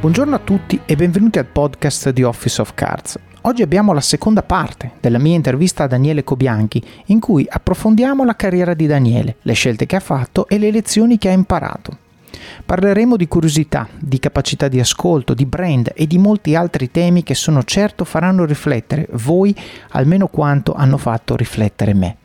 Buongiorno a tutti e benvenuti al podcast di Office of Cards. Oggi abbiamo la seconda parte della mia intervista a Daniele Cobianchi, in cui approfondiamo la carriera di Daniele, le scelte che ha fatto e le lezioni che ha imparato. Parleremo di curiosità, di capacità di ascolto, di brand e di molti altri temi che sono certo faranno riflettere voi almeno quanto hanno fatto riflettere me.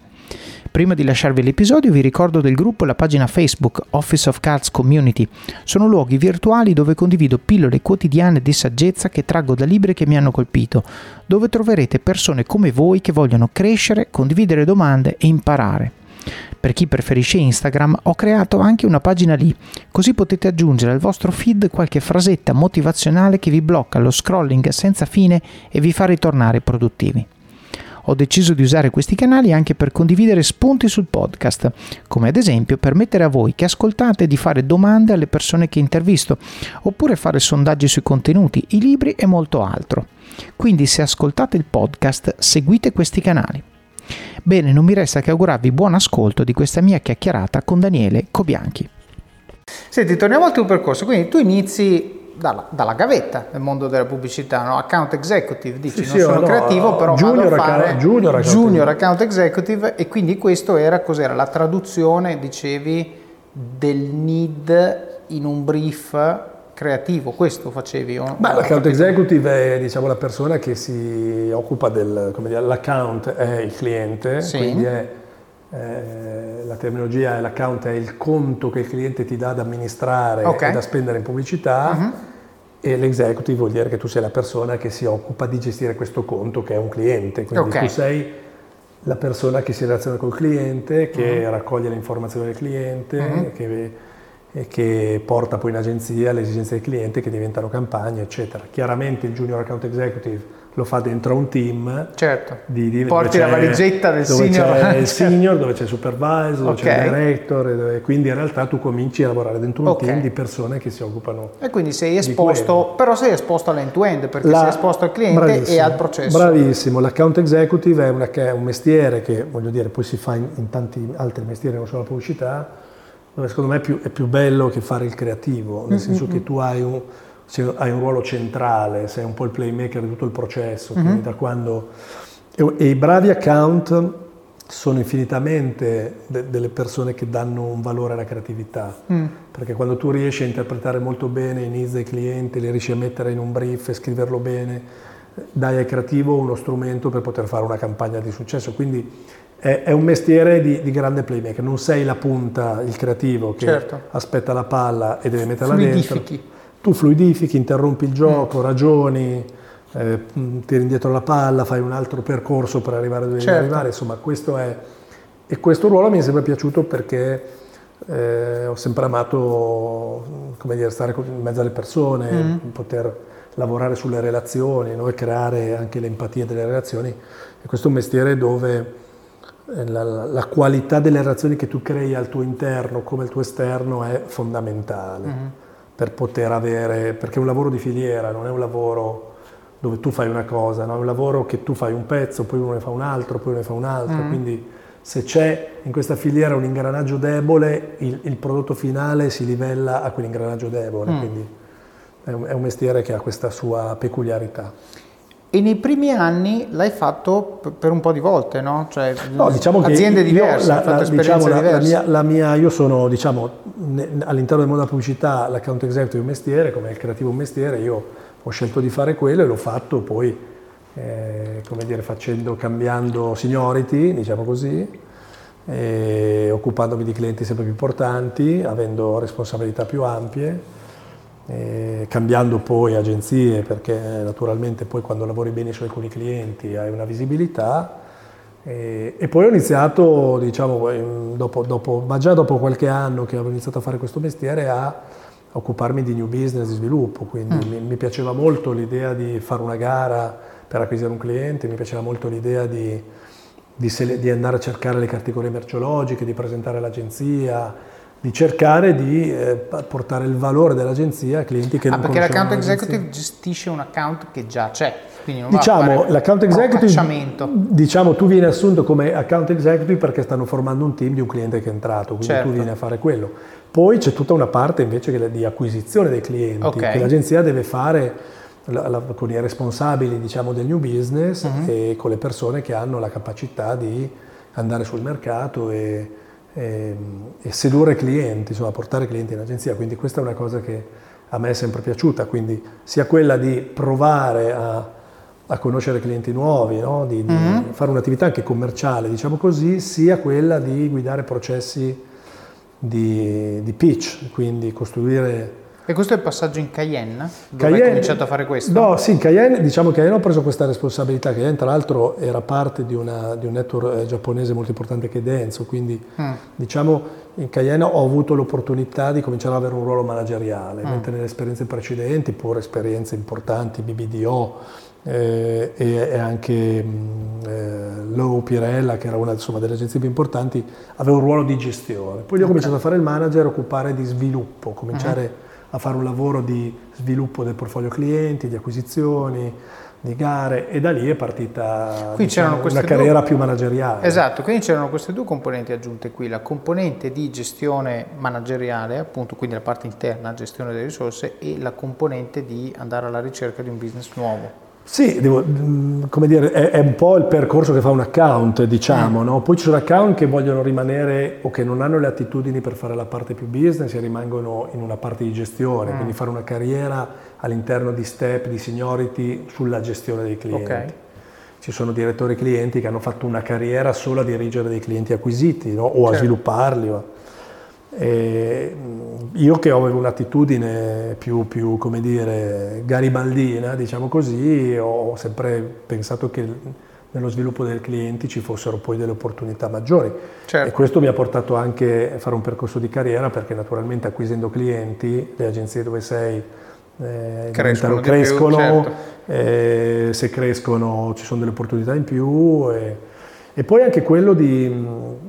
Prima di lasciarvi l'episodio vi ricordo del gruppo e la pagina Facebook Office of Cards Community. Sono luoghi virtuali dove condivido pillole quotidiane di saggezza che traggo da libri che mi hanno colpito, dove troverete persone come voi che vogliono crescere, condividere domande e imparare. Per chi preferisce Instagram ho creato anche una pagina lì, così potete aggiungere al vostro feed qualche frasetta motivazionale che vi blocca lo scrolling senza fine e vi fa ritornare produttivi ho deciso di usare questi canali anche per condividere spunti sul podcast, come ad esempio permettere a voi che ascoltate di fare domande alle persone che intervisto, oppure fare sondaggi sui contenuti, i libri e molto altro. Quindi se ascoltate il podcast, seguite questi canali. Bene, non mi resta che augurarvi buon ascolto di questa mia chiacchierata con Daniele Cobianchi. Senti, torniamo al tuo percorso, quindi tu inizi dalla, dalla, gavetta nel mondo della pubblicità, no? account executive, dici sì, non sì, sono no, creativo però junior vado a fare account, junior, account, junior account executive e quindi questo era cos'era la traduzione, dicevi, del need in un brief creativo, questo facevi? Beh, l'account executive è diciamo, la persona che si occupa del, come dire, l'account è il cliente, sì. quindi è eh, la terminologia è l'account è il conto che il cliente ti dà da amministrare okay. e da spendere in pubblicità uh-huh. e l'executive vuol dire che tu sei la persona che si occupa di gestire questo conto che è un cliente, quindi okay. tu sei la persona che si relaziona col cliente, che uh-huh. raccoglie le informazioni del cliente, uh-huh. che, che, porta poi in agenzia le esigenze del cliente che diventano campagne, eccetera. Chiaramente il junior account executive lo fa dentro un team. Certo. Di, di, Porti la valigetta del dove senior. C'è il senior, dove c'è il supervisor, dove okay. c'è il director, dove, quindi in realtà tu cominci a lavorare dentro un okay. team di persone che si occupano. E quindi sei esposto, però sei esposto all'end-to-end perché la, sei esposto al cliente e al processo. Bravissimo, l'account executive è, una, è, un mestiere che voglio dire poi si fa in, in tanti altri mestieri, non solo la pubblicità, dove secondo me è più, è più bello che fare il creativo, nel mm-hmm. senso che tu hai un hai un ruolo centrale, sei un po' il playmaker di tutto il processo, mm-hmm. da quando... E, e, i bravi account sono infinitamente de, delle persone che danno un valore alla creatività, mm. perché quando tu riesci a interpretare molto bene i needs dei clienti, li riesci a mettere in un brief e scriverlo bene, dai al creativo uno strumento per poter fare una campagna di successo. Quindi è, è un mestiere di, di, grande playmaker, non sei la punta, il creativo che certo. aspetta la palla e deve metterla dentro tu fluidifichi, interrompi il gioco, mm. ragioni, eh, tiri indietro la palla, fai un altro percorso per arrivare dove certo. devi arrivare, insomma questo è... E questo ruolo mi è sempre piaciuto perché eh, ho sempre amato come dire, stare in mezzo alle persone, mm. poter lavorare sulle relazioni no? e creare anche l'empatia delle relazioni. E questo è un mestiere dove eh, la, la, qualità delle relazioni che tu crei al tuo interno come al tuo esterno è fondamentale. Mm per poter avere, perché è un lavoro di filiera, non è un lavoro dove tu fai una cosa, no? è un lavoro che tu fai un pezzo, poi uno ne fa un altro, poi uno ne fa un altro, mm. quindi se c'è in questa filiera un ingranaggio debole, il, il prodotto finale si livella a quell'ingranaggio debole, mm. quindi è un, è un mestiere che ha questa sua peculiarità. E nei primi anni l'hai fatto per un po' di volte, no? Cioè, no, diciamo aziende diverse, la, la, diciamo, la, diverse. Mia, la mia, io sono, diciamo, all'interno del mondo della pubblicità, l'account executive è un mestiere, come il creativo un mestiere, io ho scelto di fare quello e l'ho fatto poi, eh, come dire, facendo, cambiando seniority, diciamo così, occupandomi di clienti sempre più importanti, avendo responsabilità più ampie eh, cambiando poi agenzie perché naturalmente poi quando lavori bene su alcuni clienti hai una visibilità eh, e poi ho iniziato, diciamo, dopo, dopo, ma già dopo qualche anno che avevo iniziato a fare questo mestiere a occuparmi di new business, di sviluppo, quindi mm. mi, mi, piaceva molto l'idea di fare una gara per acquisire un cliente, mi piaceva molto l'idea di, di, di andare a cercare le categorie merceologiche, di presentare l'agenzia, di cercare di eh, portare il valore dell'agenzia a clienti che ah, non perché l'account l'agenzia. executive gestisce un account che già c'è. Quindi non diciamo, l'account executive, diciamo, tu vieni assunto come account executive perché stanno formando un team di un cliente che è entrato, quindi Certo. tu vieni a fare quello. Poi c'è tutta una parte invece di acquisizione dei clienti, Ok. che l'agenzia deve fare la- la- con i responsabili diciamo, del new business Mhm. e con le persone che hanno la capacità di andare sul mercato e, e- e sedurre clienti, insomma portare clienti in agenzia. Quindi questa è una cosa che a me è sempre piaciuta, quindi sia quella di provare a, a conoscere clienti nuovi, no? di, di Mhm. fare un'attività anche commerciale, diciamo così, sia quella di guidare processi di, di pitch, quindi costruire E questo è il passaggio in Cayenne, dove Cayenne- hai cominciato a fare questo? No, sì, in Cayenne, diciamo che Cayenne ho preso questa responsabilità. Cayenne, tra l'altro, era parte di, una- di un network eh, giapponese molto importante che è Denso, quindi Mm. diciamo in Cayenne ho avuto l'opportunità di cominciare ad avere un ruolo manageriale, Mm. mentre nelle esperienze precedenti, pur esperienze importanti, BBDO eh, e, e anche mh, eh, Low Pirella, che era una insomma, delle agenzie più importanti, avevo un ruolo di gestione. Poi lì ho cominciato a fare il manager, occupare di sviluppo, cominciare Mm-hmm. A fare un lavoro di sviluppo del portfolio clienti, di acquisizioni, di gare e da lì è partita diciamo, una due- carriera più manageriale. Esatto, quindi c'erano queste due componenti aggiunte qui, la componente di gestione manageriale, appunto, quindi la parte interna, gestione delle risorse, e la componente di andare alla ricerca di un business nuovo. Sì, devo- come dire, è, è un po' il percorso che fa un account, diciamo, Mm. no? Poi ci sono account che vogliono rimanere o che non hanno le attitudini per fare la parte più business e rimangono in una parte di gestione, Mm. quindi fare una carriera all'interno di step, di seniority sulla gestione dei clienti. Ok. Ci sono direttori clienti che hanno fatto una carriera solo a dirigere dei clienti acquisiti no? o a Certo. svilupparli. o- e, mh, io che avevo un'attitudine più, più, come dire, garibaldina, diciamo così, ho sempre pensato che nello sviluppo dei clienti ci fossero poi delle opportunità maggiori. Certo. E questo mi ha portato anche a fare un percorso di carriera perché naturalmente acquisendo clienti, le agenzie dove sei eh, Crescono di più, crescono, certo. eh, se crescono ci sono delle opportunità in più e, e poi anche quello di, mh,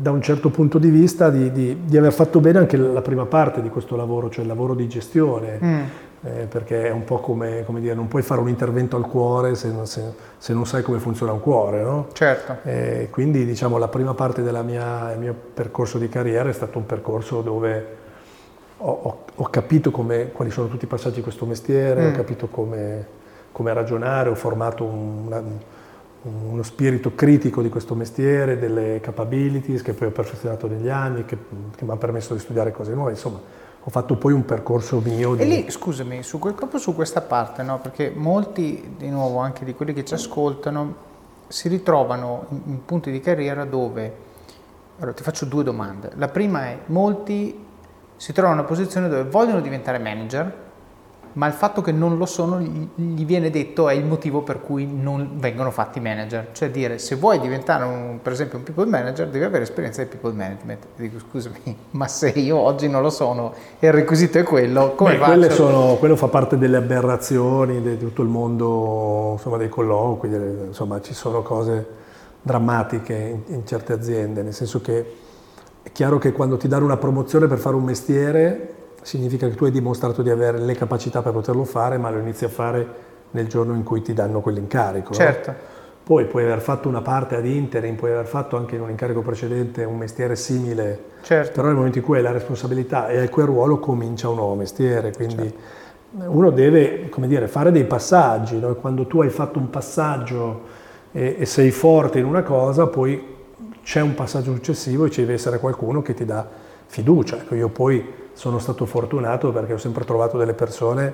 da un certo punto di vista, di, di- di aver fatto bene anche la prima parte di questo lavoro, cioè il lavoro di gestione, Mm. eh, perché è un po' come, come dire, non puoi fare un intervento al cuore se, non- se- se non sai come funziona un cuore, no? Certo. Eh, quindi diciamo la prima parte del mio percorso di carriera è stato un percorso dove ho, ho- ho capito come- quali sono tutti i passaggi di questo mestiere, Mm. ho capito come, come ragionare, ho formato un- una- uno spirito critico di questo mestiere, delle capabilities che poi ho perfezionato negli anni, che, che mi ha permesso di studiare cose nuove, insomma ho fatto poi un percorso mio di... E lì, scusami, su quel- proprio su questa parte, no? perché molti, di nuovo, anche di quelli che ci ascoltano, si ritrovano in, in punti di carriera dove, allora ti faccio due domande. La prima è, molti si trovano in una posizione dove vogliono diventare manager, ma il fatto che non lo sono gli viene detto è il motivo per cui non vengono fatti manager. Cioè dire, se vuoi diventare un- per esempio un people manager devi avere esperienza di people management. Dico scusami, ma se io oggi non lo sono e il requisito è quello, come Beh, faccio? sono- quello fa parte delle aberrazioni di tutto il mondo insomma, dei colloqui, delle- insomma ci sono cose drammatiche in, in certe aziende, nel senso che è chiaro che quando ti danno una promozione per fare un mestiere significa che tu hai dimostrato di avere le capacità per poterlo fare, ma lo inizi a fare nel giorno in cui ti danno quell'incarico. no? Certo. Poi puoi aver fatto una parte ad interim, puoi aver fatto anche in un incarico precedente un mestiere simile Certo. però nel momento in cui hai la responsabilità e hai quel ruolo comincia un nuovo mestiere, quindi Certo. uno deve come dire, fare dei passaggi, no? quando tu hai fatto un passaggio e, e sei forte in una cosa, poi c'è un passaggio successivo e ci deve essere qualcuno che ti dà fiducia. Ecco, io poi sono stato fortunato perché ho sempre trovato delle persone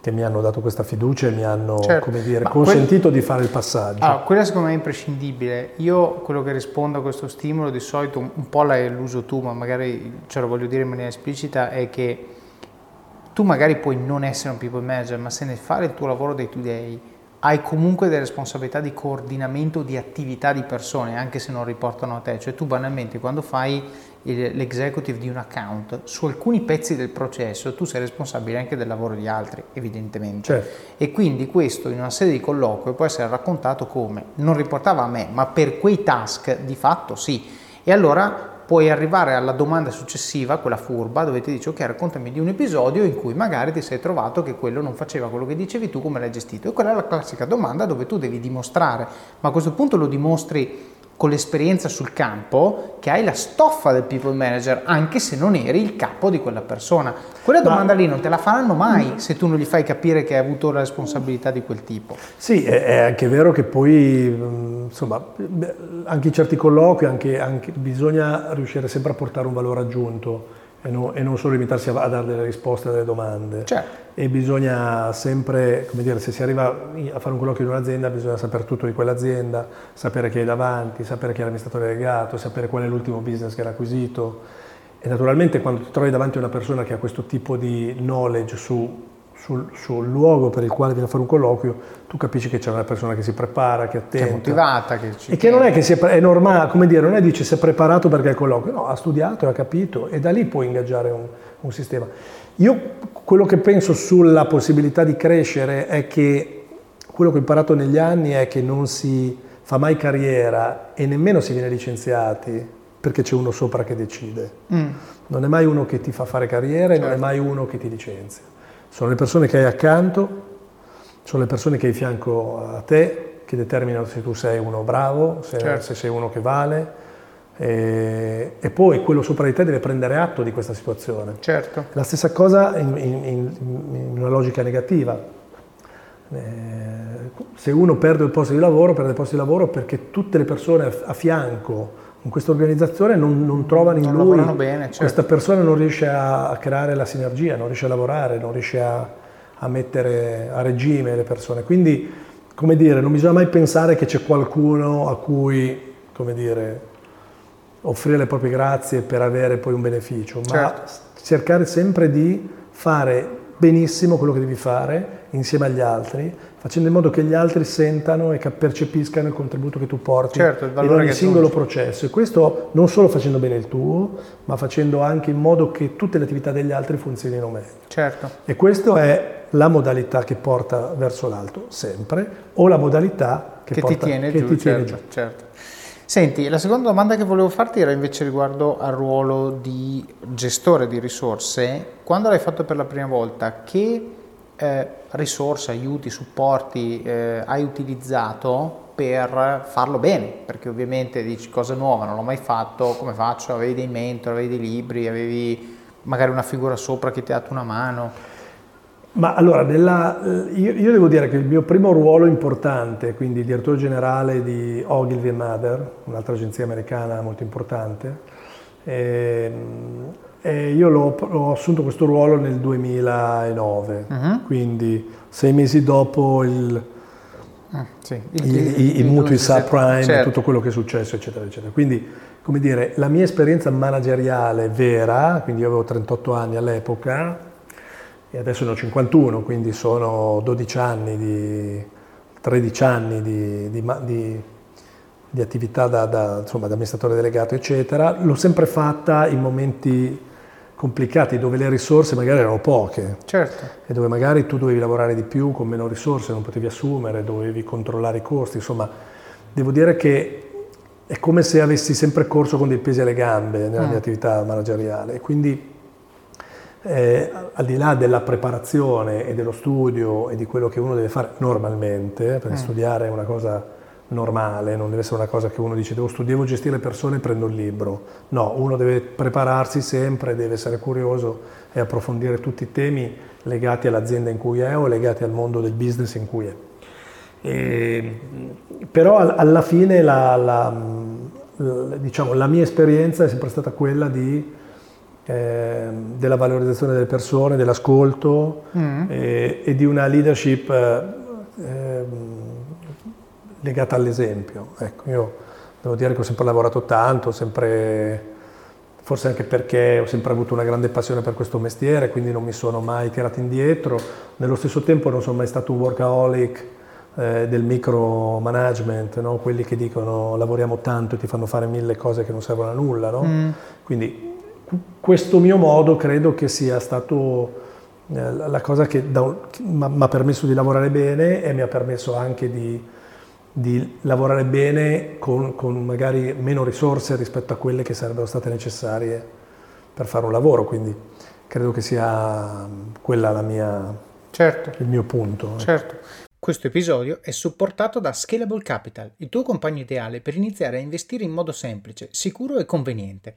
che mi hanno dato questa fiducia e mi hanno Certo. come dire, consentito di fare il passaggio. Allora, quella secondo me è imprescindibile. Io quello che rispondo a questo stimolo di solito, un po' l'hai l'uso tu, ma magari ce lo voglio dire in maniera esplicita, è che tu magari puoi non essere un people manager, ma se nel fare il tuo lavoro day to day hai comunque delle responsabilità di coordinamento di attività di persone, anche se non riportano a te. Cioè tu banalmente quando fai l'executive di un account, su alcuni pezzi del processo tu sei responsabile anche del lavoro di altri, evidentemente. Certo. E quindi questo in una serie di colloqui può essere raccontato come non riportava a me, ma per quei task di fatto sì. E allora puoi arrivare alla domanda successiva, quella furba, dove ti dice ok raccontami di un episodio in cui magari ti sei trovato che quello non faceva quello che dicevi tu, come l'hai gestito. E quella è la classica domanda dove tu devi dimostrare, ma a questo punto lo dimostri con l'esperienza sul campo che hai la stoffa del people manager anche se non eri il capo di quella persona. Quella domanda Ma... lì non te la faranno mai se tu non gli fai capire che hai avuto la responsabilità di quel tipo. Sì, è, anche vero che poi, insomma, anche in certi colloqui anche, anche bisogna riuscire sempre a portare un valore aggiunto e, no, e non solo limitarsi a, a, dare delle risposte alle domande. Certo. E bisogna sempre, come dire, se si arriva a fare un colloquio in un'azienda bisogna sapere tutto di quell'azienda, sapere chi è davanti, sapere chi è l'amministratore delegato, sapere qual è l'ultimo business che era acquisito. E naturalmente quando ti trovi davanti a una persona che ha questo tipo di knowledge su sul, sul, luogo per il quale viene a fare un colloquio, tu capisci che c'è una persona che si prepara, che è attenta. Che è motivata. Che e che non è che sia, è normale, come dire, non è dice si è preparato perché è il colloquio, no, ha studiato e ha capito e da lì puoi ingaggiare un, un sistema. Io quello che penso sulla possibilità di crescere è che quello che ho imparato negli anni è che non si fa mai carriera e nemmeno si viene licenziati perché c'è uno sopra che decide. Mm. Non è mai uno che ti fa fare carriera certo. e non è certo. mai uno che ti licenzia. Sono le persone che hai accanto, sono le persone che hai fianco a te che determinano se tu sei uno bravo, se, certo. se sei uno che vale. E, e, poi quello sopra di te deve prendere atto di questa situazione. Certo. La stessa cosa in, in, in una logica negativa. Eh, se uno perde il posto di lavoro, perde il posto di lavoro perché tutte le persone a fianco in questa organizzazione non, non trovano in non lui, bene, certo. questa persona non riesce a creare la sinergia, non riesce a lavorare, non riesce a, a mettere a regime le persone. Quindi, come dire, non bisogna mai pensare che c'è qualcuno a cui, come dire, offrire le proprie grazie per avere poi un beneficio, ma certo. cercare sempre di fare benissimo quello che devi fare insieme agli altri, facendo in modo che gli altri sentano e percepiscano il contributo che tu porti certo, in ogni singolo processo. E questo non solo facendo bene il tuo, ma facendo anche in modo che tutte le attività degli altri funzionino meglio. Certo. E questa è la modalità che porta verso l'alto, sempre, o la modalità che, che porta, ti tiene che giù. Ti tiene certo, giù. certo. Senti, la seconda domanda che volevo farti era invece riguardo al ruolo di gestore di risorse. Quando l'hai fatto per la prima volta, che eh, risorse, aiuti, supporti eh, hai utilizzato per farlo bene? Perché ovviamente dici cosa nuova, non l'ho mai fatto, come faccio? Avevi dei mentor, avevi dei libri, avevi magari una figura sopra che ti ha dato una mano? Ma allora, nella, io, io, devo dire che il mio primo ruolo importante, quindi direttore generale di Ogilvy Mather, un'altra agenzia americana molto importante, eh, eh, io l'ho, ho assunto questo ruolo nel 2009, uh-huh. Mhm. quindi sei mesi dopo il, ah, sì, il, il, il, il mutui subprime certo. e tutto quello che è successo, eccetera, eccetera. Quindi, come dire, la mia esperienza manageriale vera, quindi io avevo 38 anni all'epoca, e adesso ne ho 51, quindi sono 12 anni, di, 13 anni di, di, di, attività da, da, insomma, da amministratore delegato, eccetera. L'ho sempre fatta in momenti complicati dove le risorse magari erano poche certo. e dove magari tu dovevi lavorare di più con meno risorse, non potevi assumere, dovevi controllare i costi, insomma devo dire che è come se avessi sempre corso con dei pesi alle gambe nella mm. mia attività manageriale quindi eh, al di là della preparazione e dello studio e di quello che uno deve fare normalmente, perché mm. studiare è una cosa normale, non deve essere una cosa che uno dice devo studiare, devo gestire le persone e prendo il libro. No, uno deve prepararsi sempre, deve essere curioso e approfondire tutti i temi legati all'azienda in cui è o legati al mondo del business in cui è. E, però alla fine la, la, diciamo, la mia esperienza è sempre stata quella di eh, della valorizzazione delle persone, dell'ascolto mm. e, e, di una leadership eh, ehm, legata all'esempio. Ecco, io devo dire che ho sempre lavorato tanto, sempre, forse anche perché ho sempre avuto una grande passione per questo mestiere, quindi non mi sono mai tirato indietro. Nello stesso tempo non sono mai stato un workaholic eh, del micromanagement, no? quelli che dicono lavoriamo tanto e ti fanno fare mille cose che non servono a nulla. No? Mm. Quindi questo mio modo credo che sia stato eh, la cosa che mi ha permesso di lavorare bene e mi ha permesso anche di, di lavorare bene con, con, magari meno risorse rispetto a quelle che sarebbero state necessarie per fare un lavoro, quindi credo che sia quella mia, certo. il mio punto. Ecco. Certo. Questo episodio è supportato da Scalable Capital, il tuo compagno ideale per iniziare a investire in modo semplice, sicuro e conveniente.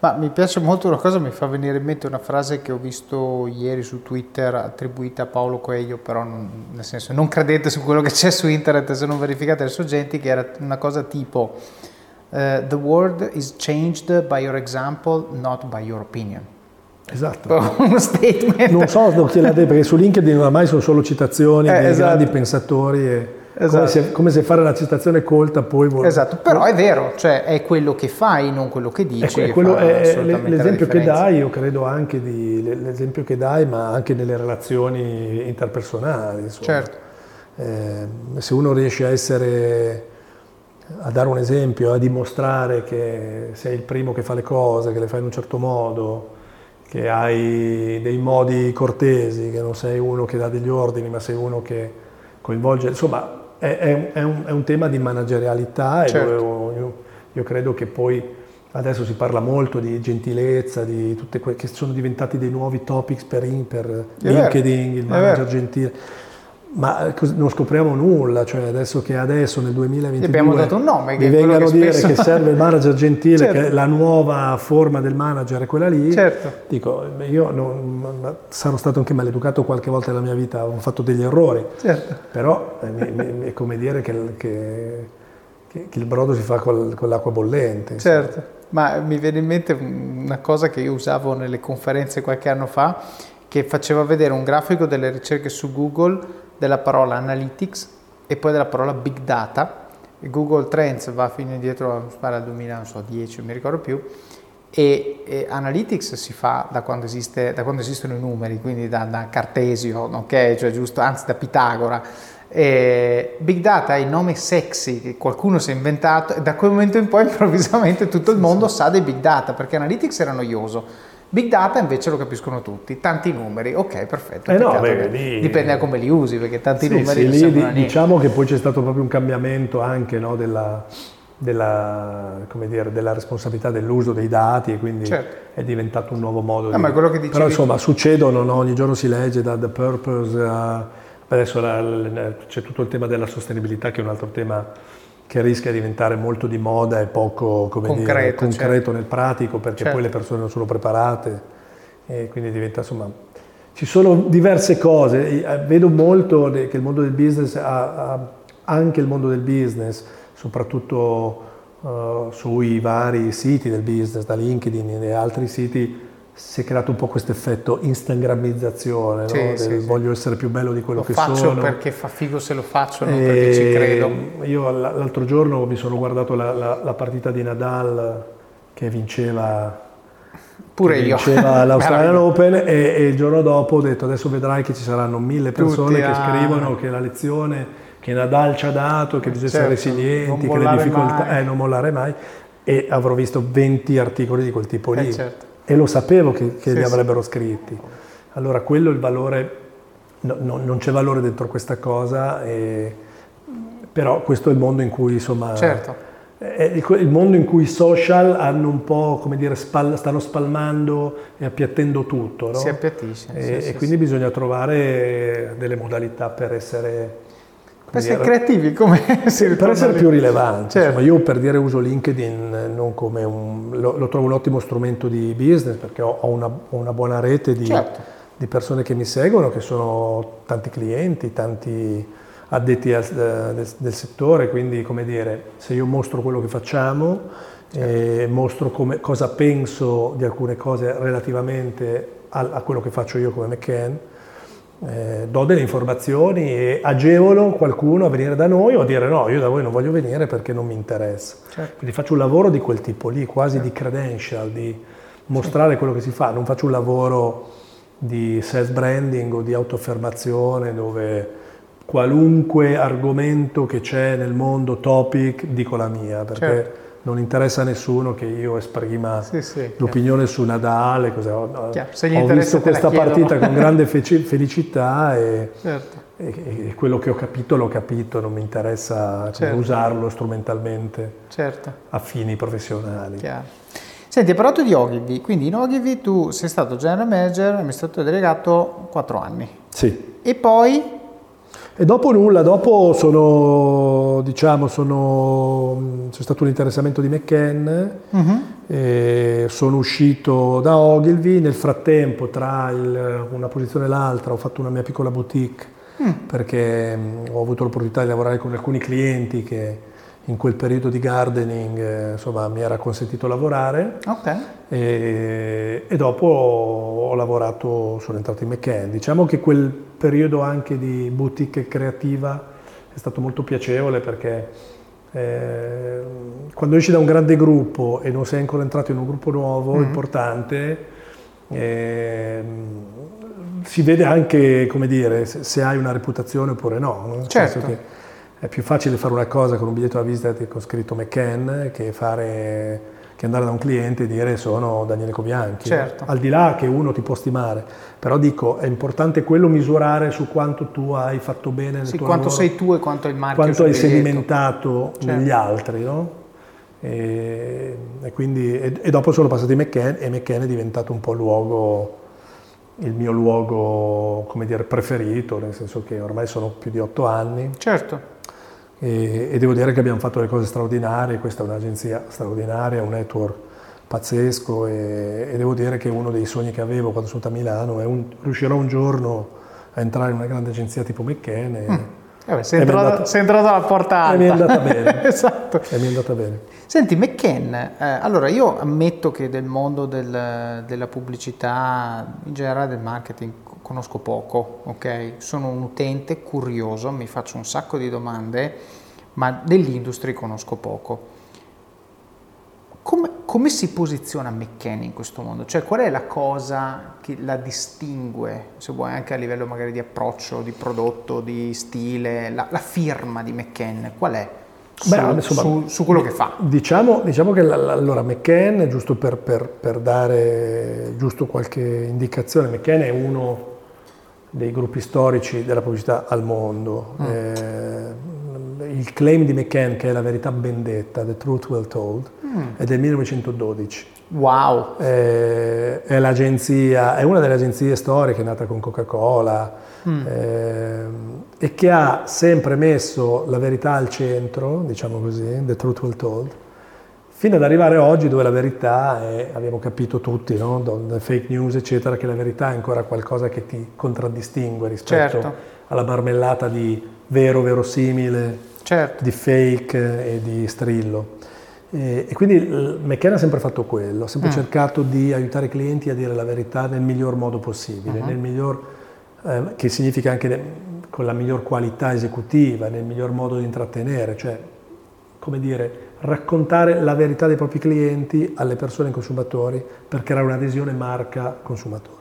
Ma mi piace molto una cosa, mi fa venire in mente una frase che ho visto ieri su Twitter attribuita a Paolo Coelho, però non, nel senso non credete su quello che c'è su internet se non verificate le sorgenti, che era una cosa tipo uh, The world is changed by your example, not by your opinion. Esatto. Uno statement. Non so chi l'ha detto, perché su LinkedIn ormai sono solo citazioni eh, di esatto. grandi pensatori. E Esatto. Come, se, come, se, fare la citazione colta poi vuole... Esatto, però è vero, cioè è quello che fai, non quello che dici. Ecco, quello è l'esempio che dai, io credo anche di, l'esempio che dai, ma anche nelle relazioni interpersonali. Insomma. Certo. Eh, se uno riesce a essere, a dare un esempio, a dimostrare che sei il primo che fa le cose, che le fai in un certo modo, che hai dei modi cortesi, che non sei uno che dà degli ordini, ma sei uno che coinvolge, insomma è, è, è, un, è un, tema di managerialità certo. e io, io, credo che poi adesso si parla molto di gentilezza, di tutte quelle che sono diventati dei nuovi topics per, per LinkedIn, il manager gentile ma non scopriamo nulla, cioè adesso che adesso nel 2022 abbiamo dato un nome che mi vengano a dire che serve il manager gentile, certo. che la nuova forma del manager è quella lì, certo. dico, io non, sarò stato anche maleducato qualche volta nella mia vita, ho fatto degli errori, certo. però eh, è come dire che, che, che, il brodo si fa col, con l'acqua bollente. Certo, ma mi viene in mente una cosa che io usavo nelle conferenze qualche anno fa, che faceva vedere un grafico delle ricerche su Google della parola analytics e poi della parola big data. Google Trends va fino indietro al 2010, non mi ricordo più, e, e, Analytics si fa da quando, esiste, da quando, esistono i numeri, quindi da, da Cartesio, ok? Cioè giusto, anzi da Pitagora. E Big Data è il nome sexy che qualcuno si è inventato e da quel momento in poi improvvisamente tutto il mondo sa dei Big Data perché Analytics era noioso Big data invece lo capiscono tutti, tanti numeri, ok perfetto, eh no, beh, lì... dipende da come li usi perché tanti sì, numeri... Sì, lì, diciamo che poi c'è stato proprio un cambiamento anche no, della, della, dire, della, responsabilità dell'uso dei dati e quindi certo. è diventato un nuovo modo no, di... Ma quello che dicevi... Però insomma succedono, no? ogni giorno si legge da The Purpose a... Adesso la, c'è tutto il tema della sostenibilità che è un altro tema che rischia di diventare molto di moda e poco concreto, dire, concreto certo. nel pratico perché certo. poi le persone non sono preparate e quindi diventa insomma ci sono diverse cose eh, vedo molto che il mondo del business ha, ha anche il mondo del business soprattutto uh, sui vari siti del business da LinkedIn e altri siti si è creato un po' questo effetto instagrammizzazione, sì, no? sì, voglio essere più bello di quello lo che sono. Lo faccio perché fa figo se lo faccio, non perché ci credo. Io l'altro giorno mi sono guardato la, la, la partita di Nadal che vinceva Pure io. L'Australian Open e, e, il giorno dopo ho detto adesso vedrai che ci saranno mille persone Tutti, che ah. scrivono che la lezione che Nadal ci ha dato, che bisogna certo, essere resilienti, che le difficoltà. Eh, non mollare mai e avrò visto 20 articoli di quel tipo lì. Eh, certo e lo sapevo che, che sì, li avrebbero scritti. Allora quello è il valore, no, no, non c'è valore dentro questa cosa, e, però questo è il mondo in cui insomma... Certo. è il mondo in cui i social hanno un po', come dire, spal, stanno spalmando e appiattendo tutto. No? Si appiattisce. E, sì, e sì, quindi bisogna trovare delle modalità per essere... Per essere creativi, come si Per essere lì. più rilevanti. Certo. Insomma, io per dire uso LinkedIn non come un... Lo, lo trovo un ottimo strumento di business perché ho, ho, una, una, buona rete di, certo. di persone che mi seguono, che sono tanti clienti, tanti addetti al, del, del, settore, quindi come dire, se io mostro quello che facciamo, certo. eh, mostro come, cosa penso di alcune cose relativamente a, a quello che faccio io come McCann, eh, do delle informazioni e agevolo qualcuno a venire da noi o a dire no, io da voi non voglio venire perché non mi interessa. Certo. Quindi faccio un lavoro di quel tipo lì, quasi di credential, di mostrare quello che si fa, non faccio un lavoro di self branding o di autoaffermazione dove qualunque argomento che c'è nel mondo, topic, dico la mia, perché certo. Non interessa a nessuno che io esprima sì, sì, l'opinione su Nadal. Cosa, ho ho visto questa partita con grande felicità e, certo. e, e, quello che ho capito l'ho capito, non mi interessa certo. usarlo strumentalmente certo. a fini professionali. Chiaro. Senti, hai parlato di Ogilvy, quindi in Ogilvy tu sei stato general manager, amministratore delegato 4 anni. Sì. E poi e dopo nulla, dopo sono, diciamo, sono, c'è stato un interessamento di McCann, uh-huh. sono uscito da Ogilvy, nel frattempo tra il, una posizione e l'altra ho fatto una mia piccola boutique mm. perché ho avuto l'opportunità di lavorare con alcuni clienti che in quel periodo di gardening insomma, mi era consentito lavorare okay. e, e, dopo ho lavorato, sono entrato in McCann. Diciamo che quel periodo anche di boutique creativa è stato molto piacevole perché eh, quando esci da un grande gruppo e non sei ancora entrato in un gruppo nuovo, mm-hmm. importante, eh, si vede anche, come dire, se, se, hai una reputazione oppure no. no? Certo. È più facile fare una cosa con un biglietto da visita con scritto McCann che, fare, che andare da un cliente e dire sono Daniele Cobianchi. Certo. Al di là che uno ti può stimare, però dico è importante quello misurare su quanto tu hai fatto bene nel sì, tuo quanto lavoro, sei tu e quanto il marchio quanto hai sedimentato certo. negli altri, no? E, e, quindi, e, e dopo sono passati McCann e McCann è diventato un po' il luogo il mio luogo come dire, preferito, nel senso che ormai sono più di otto anni. Certo e, e, devo dire che abbiamo fatto delle cose straordinarie, questa è un'agenzia straordinaria, un network pazzesco e, e, devo dire che uno dei sogni che avevo quando sono venuto a Milano è un, riuscirò un giorno a entrare in una grande agenzia tipo McKen eh sei, entrato, andata, sei entrato alla porta alta. E mi è andata bene. esatto. E mi è andata bene. Senti, McKen, eh, allora io ammetto che del mondo del, della pubblicità, in generale del marketing, conosco poco, ok? Sono un utente curioso, mi faccio un sacco di domande, ma dell'industria conosco poco. Come, come, si posiziona McKenny in questo mondo? Cioè qual è la cosa che la distingue, se vuoi anche a livello magari di approccio, di prodotto, di stile, la, la firma di McKenny, qual è? Su, Beh, insomma, su, su, quello che fa. Diciamo, diciamo che allora McCann, giusto per, per, per, dare giusto qualche indicazione, McCann è uno dei gruppi storici della pubblicità al mondo. Mm. Eh, il claim di McCann, che è la verità ben detta, The Truth Well Told, mm. è del 1912. Wow! Eh, è, l'agenzia, è una delle agenzie storiche nata con Coca-Cola mm. eh, e che ha sempre messo la verità al centro, diciamo così, The Truth Well Told, fino ad arrivare oggi dove la verità è, abbiamo capito tutti, no? fake news eccetera, che la verità è ancora qualcosa che ti contraddistingue rispetto certo. alla marmellata di vero, verosimile, certo. di fake e di strillo. E, e quindi McKenna ha sempre fatto quello, ha sempre mm. cercato di aiutare i clienti a dire la verità nel miglior modo possibile, nel miglior, eh, che significa anche ne, con la miglior qualità esecutiva, nel miglior modo di intrattenere, cioè come dire, raccontare la verità dei propri clienti alle persone consumatori per creare un'adesione marca consumatore.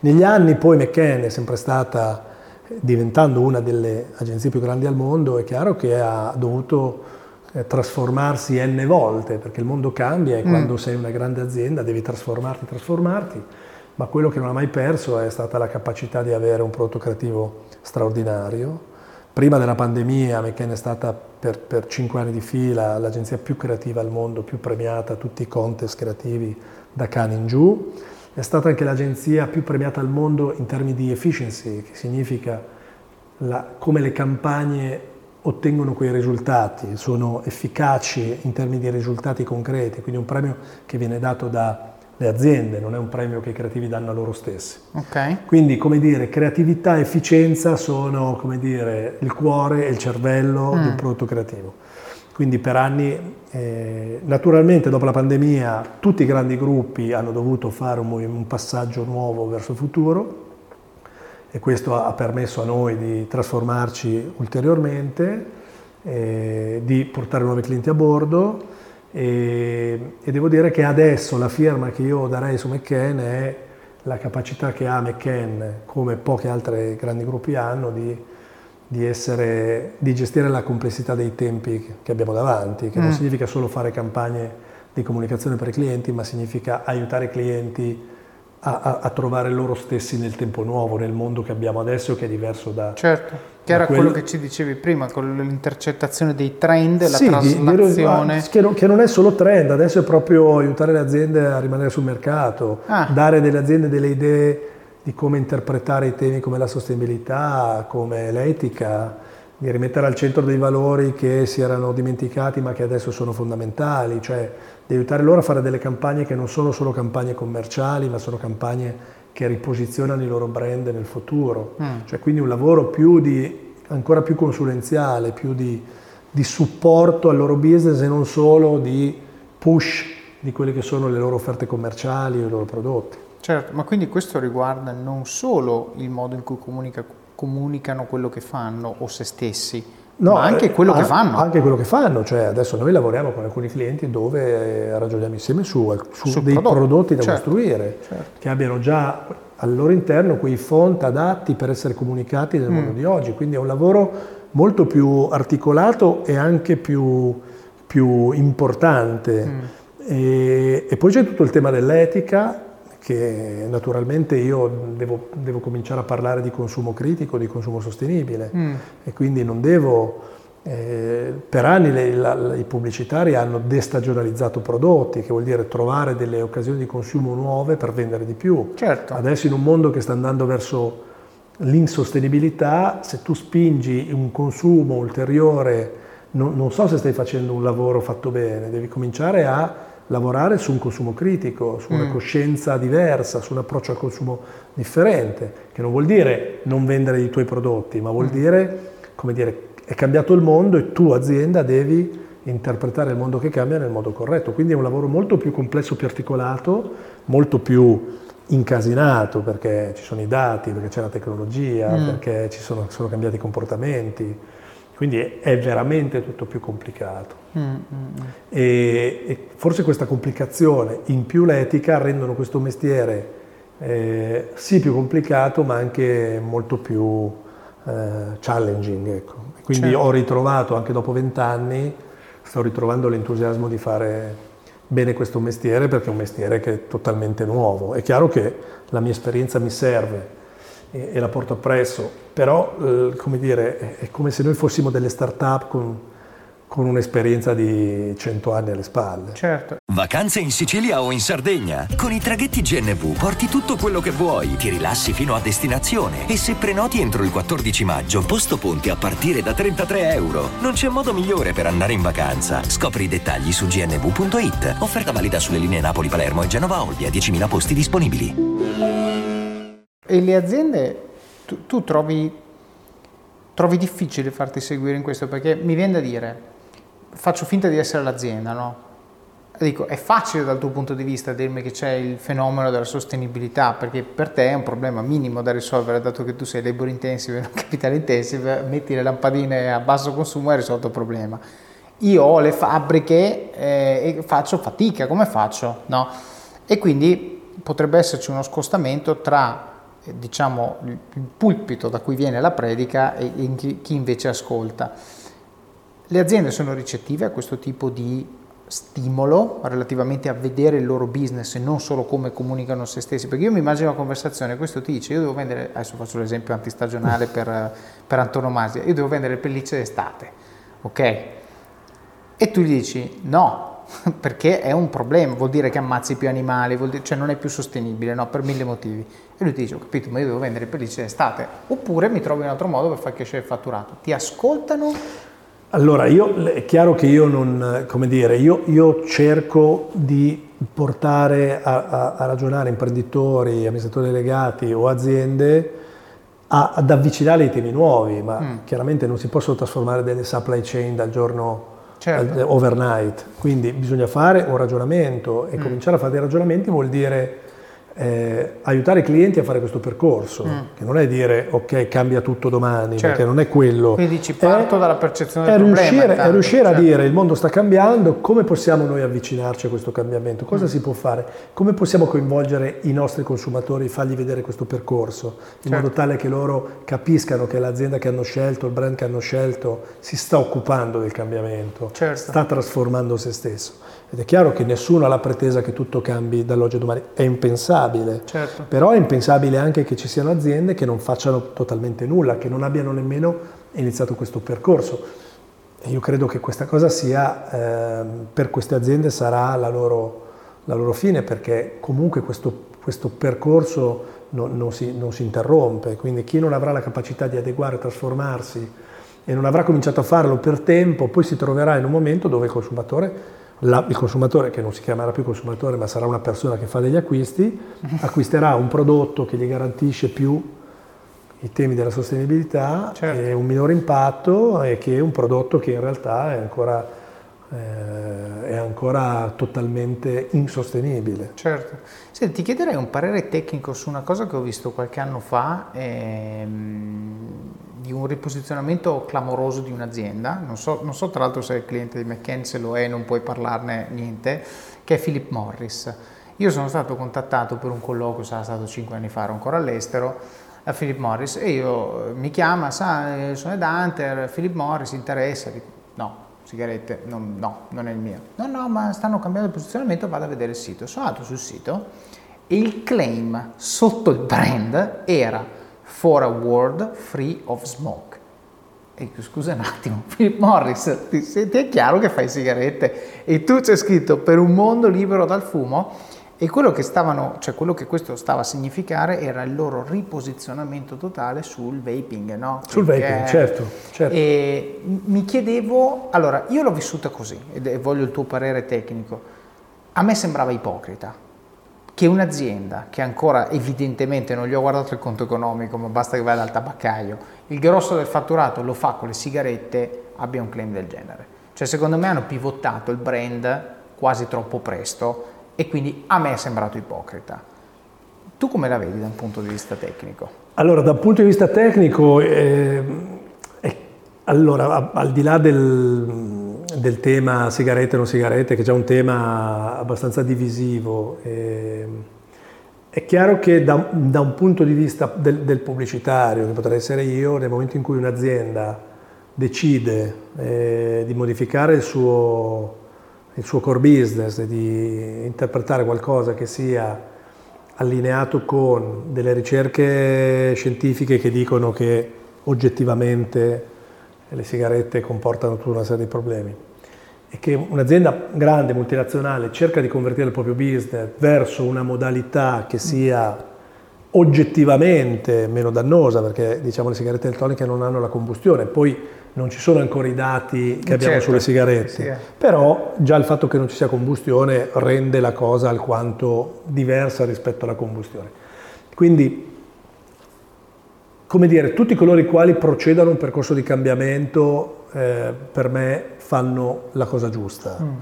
Negli anni poi McKenna è sempre stata diventando una delle agenzie più grandi al mondo, è chiaro che ha dovuto eh, trasformarsi n volte, perché il mondo cambia e mm. quando sei una grande azienda devi trasformarti, trasformarti, ma quello che non ha mai perso è stata la capacità di avere un prodotto creativo straordinario, Prima della pandemia McKen è stata per, per cinque anni di fila l'agenzia più creativa al mondo, più premiata, tutti i contest creativi da Cannes in giù. È stata anche l'agenzia più premiata al mondo in termini di efficiency, che significa la, come le campagne ottengono quei risultati, sono efficaci in termini di risultati concreti, quindi un premio che viene dato da le aziende, non è un premio che i creativi danno a loro stessi. Okay. Quindi, come dire, creatività e efficienza sono, come dire, il cuore e il cervello mm. di un prodotto creativo. Quindi per anni, eh, naturalmente dopo la pandemia, tutti i grandi gruppi hanno dovuto fare un, un passaggio nuovo verso il futuro e questo ha permesso a noi di trasformarci ulteriormente, eh, di portare nuovi clienti a bordo e, e, devo dire che adesso la firma che io darei su McKen è la capacità che ha McKen, come pochi altri grandi gruppi hanno, di, di, essere, di gestire la complessità dei tempi che abbiamo davanti, che mm. non significa solo fare campagne di comunicazione per i clienti, ma significa aiutare i clienti a, a, a, trovare loro stessi nel tempo nuovo, nel mondo che abbiamo adesso che è diverso da... Certo, che da era quello... quello che ci dicevi prima, con l'intercettazione dei trend, sì, la traslazione... Che, non, che, non, è solo trend, adesso è proprio aiutare le aziende a rimanere sul mercato, ah. dare delle aziende delle idee di come interpretare i temi come la sostenibilità, come l'etica, di rimettere al centro dei valori che si erano dimenticati ma che adesso sono fondamentali, cioè di aiutare loro a fare delle campagne che non sono solo campagne commerciali, ma sono campagne che riposizionano i loro brand nel futuro. Mm. Cioè, quindi un lavoro più di, ancora più consulenziale, più di, di supporto al loro business e non solo di push di quelle che sono le loro offerte commerciali o i loro prodotti. Certo, ma quindi questo riguarda non solo il modo in cui comunica, comunicano quello che fanno o se stessi, No, ma anche quello eh, che fanno. Anche quello che fanno, cioè adesso noi lavoriamo con alcuni clienti dove eh, ragioniamo insieme su, su dei prodotto. prodotti da certo, costruire, certo. che abbiano già al loro interno quei font adatti per essere comunicati nel mm. mondo di oggi, quindi è un lavoro molto più articolato e anche più, più importante. Mm. E, e poi c'è tutto il tema dell'etica, che naturalmente io devo, devo, cominciare a parlare di consumo critico, di consumo sostenibile mm. e quindi non devo... Eh, per anni le, la, i pubblicitari hanno destagionalizzato prodotti, che vuol dire trovare delle occasioni di consumo nuove per vendere di più. Certo. Adesso in un mondo che sta andando verso l'insostenibilità, se tu spingi un consumo ulteriore, non, non so se stai facendo un lavoro fatto bene, devi cominciare a lavorare su un consumo critico, su una mm. coscienza diversa, su un approccio al consumo differente, che non vuol dire non vendere i tuoi prodotti, ma vuol mm. dire, come dire, è cambiato il mondo e tu azienda devi interpretare il mondo che cambia nel modo corretto. Quindi è un lavoro molto più complesso, più articolato, molto più incasinato perché ci sono i dati, perché c'è la tecnologia, mm. perché ci sono, sono cambiati i comportamenti. Quindi è veramente tutto più complicato. E, e, forse questa complicazione in più l'etica rendono questo mestiere eh, sì più complicato ma anche molto più eh, challenging. Ecco. Quindi certo. ho ritrovato anche dopo vent'anni, sto ritrovando l'entusiasmo di fare bene questo mestiere perché è un mestiere che è totalmente nuovo. È chiaro che la mia esperienza mi serve e, e la porto appresso, però eh, come dire, è come se noi fossimo delle start-up con, con un'esperienza di 100 anni alle spalle. Certo. Vacanze in Sicilia o in Sardegna. Con i traghetti GNV porti tutto quello che vuoi, ti rilassi fino a destinazione e se prenoti entro il 14 maggio, posto ponti a partire da 33 euro. Non c'è modo migliore per andare in vacanza. Scopri i dettagli su gnv.it. Offerta valida sulle linee Napoli-Palermo e Genova-Olbia, 10.000 posti disponibili. E le aziende, tu, tu trovi, trovi, difficile farti seguire in questo perché mi viene da dire, faccio finta di essere l'azienda, no? Dico, è facile dal tuo punto di vista dirmi che c'è il fenomeno della sostenibilità, perché per te è un problema minimo da risolvere, dato che tu sei labor intensive non capital intensive, metti le lampadine a basso consumo e hai risolto il problema. Io ho le fabbriche eh, e faccio fatica, come faccio? No? E quindi potrebbe esserci uno scostamento tra diciamo, il pulpito da cui viene la predica e chi invece ascolta. Le aziende sono ricettive a questo tipo di stimolo relativamente a vedere il loro business e non solo come comunicano se stessi, perché io mi immagino una conversazione, questo ti dice, io devo vendere, adesso faccio l'esempio antistagionale per, per antonomasia, io devo vendere pellicce d'estate, ok? E tu gli dici no, perché è un problema, vuol dire che ammazzi più animali, dire, cioè non è più sostenibile, no, per mille motivi. E lui ti dice, ho capito, ma io devo vendere pellicce d'estate, oppure mi trovi un altro modo per far crescere il fatturato. Ti ascoltano allora, io, è chiaro che io non, come dire, io, io cerco di portare a, a, a, ragionare imprenditori, amministratori delegati o aziende a, ad avvicinare i temi nuovi, ma mm. chiaramente non si possono trasformare delle supply chain dal giorno certo. overnight, quindi bisogna fare un ragionamento e mm. cominciare a fare dei ragionamenti vuol dire eh, aiutare i clienti a fare questo percorso, mm. che non è dire ok cambia tutto domani, certo. perché non è quello. Quindi ci parto è, dalla percezione del è problema. Riuscire, è riuscire certo. a dire il mondo sta cambiando, come possiamo noi avvicinarci a questo cambiamento, cosa mm. si può fare, come possiamo coinvolgere i nostri consumatori, fargli vedere questo percorso, in certo. modo tale che loro capiscano che l'azienda che hanno scelto, il brand che hanno scelto, si sta occupando del cambiamento, certo. sta trasformando se stesso. Ed è chiaro che nessuno ha la pretesa che tutto cambi dall'oggi a domani, è impensabile, certo. però è impensabile anche che ci siano aziende che non facciano totalmente nulla, che non abbiano nemmeno iniziato questo percorso. E io credo che questa cosa sia, eh, per queste aziende sarà la loro, la loro fine, perché comunque questo, questo percorso non, non, si, non si interrompe, quindi chi non avrà la capacità di adeguare, trasformarsi e non avrà cominciato a farlo per tempo, poi si troverà in un momento dove il consumatore la, il consumatore, che non si chiamerà più consumatore ma sarà una persona che fa degli acquisti, acquisterà un prodotto che gli garantisce più i temi della sostenibilità certo. e un minore impatto e che è un prodotto che in realtà è ancora, eh, è ancora totalmente insostenibile. Certo. Senti, ti chiederei un parere tecnico su una cosa che ho visto qualche anno fa. Ehm di un riposizionamento clamoroso di un'azienda, non so, non so, tra l'altro se il cliente di McKenzie lo è, non puoi parlarne niente, che è Philip Morris. Io sono stato contattato per un colloquio, sarà stato cinque anni fa, ero ancora all'estero, a Philip Morris e io mi chiama, sa, eh, sono Ed Philip Morris interessa? No, sigarette, no, no, non è il mio. No, no, ma stanno cambiando il posizionamento, vado a vedere il sito. Sono andato sul sito e il claim sotto il brand era for a world free of smoke. E scusa un attimo, Philip Morris, ti, ti è chiaro che fai sigarette e tu c'è scritto per un mondo libero dal fumo e quello che, stavano, cioè quello che questo stava a significare era il loro riposizionamento totale sul vaping, no? Sul Perché, vaping, certo, certo. E mi chiedevo, allora io l'ho vissuta così e voglio il tuo parere tecnico, a me sembrava ipocrita che un'azienda che ancora evidentemente non gli ho guardato il conto economico, ma basta che vada dal tabaccaio, il grosso del fatturato lo fa con le sigarette, abbia un claim del genere. Cioè secondo me hanno pivotato il brand quasi troppo presto e quindi a me è sembrato ipocrita. Tu come la vedi da un punto di vista tecnico? Allora, dal punto di vista tecnico, eh, eh, allora, al di là del, del tema sigarette o non sigarette, che è già un tema abbastanza divisivo. E, è chiaro che da, da, un punto di vista del, del, pubblicitario, che potrei essere io, nel momento in cui un'azienda decide eh, di modificare il suo, il suo core business, di interpretare qualcosa che sia allineato con delle ricerche scientifiche che dicono che oggettivamente le sigarette comportano tutta una serie di problemi e che un'azienda grande, multinazionale, cerca di convertire il proprio business verso una modalità che sia oggettivamente meno dannosa, perché diciamo le sigarette elettroniche non hanno la combustione, poi non ci sono ancora i dati che abbiamo certo, sulle sigarette, sì. però già il fatto che non ci sia combustione rende la cosa alquanto diversa rispetto alla combustione. Quindi come dire, tutti coloro i quali procedono un percorso di cambiamento eh, per me fanno la cosa giusta. Mm.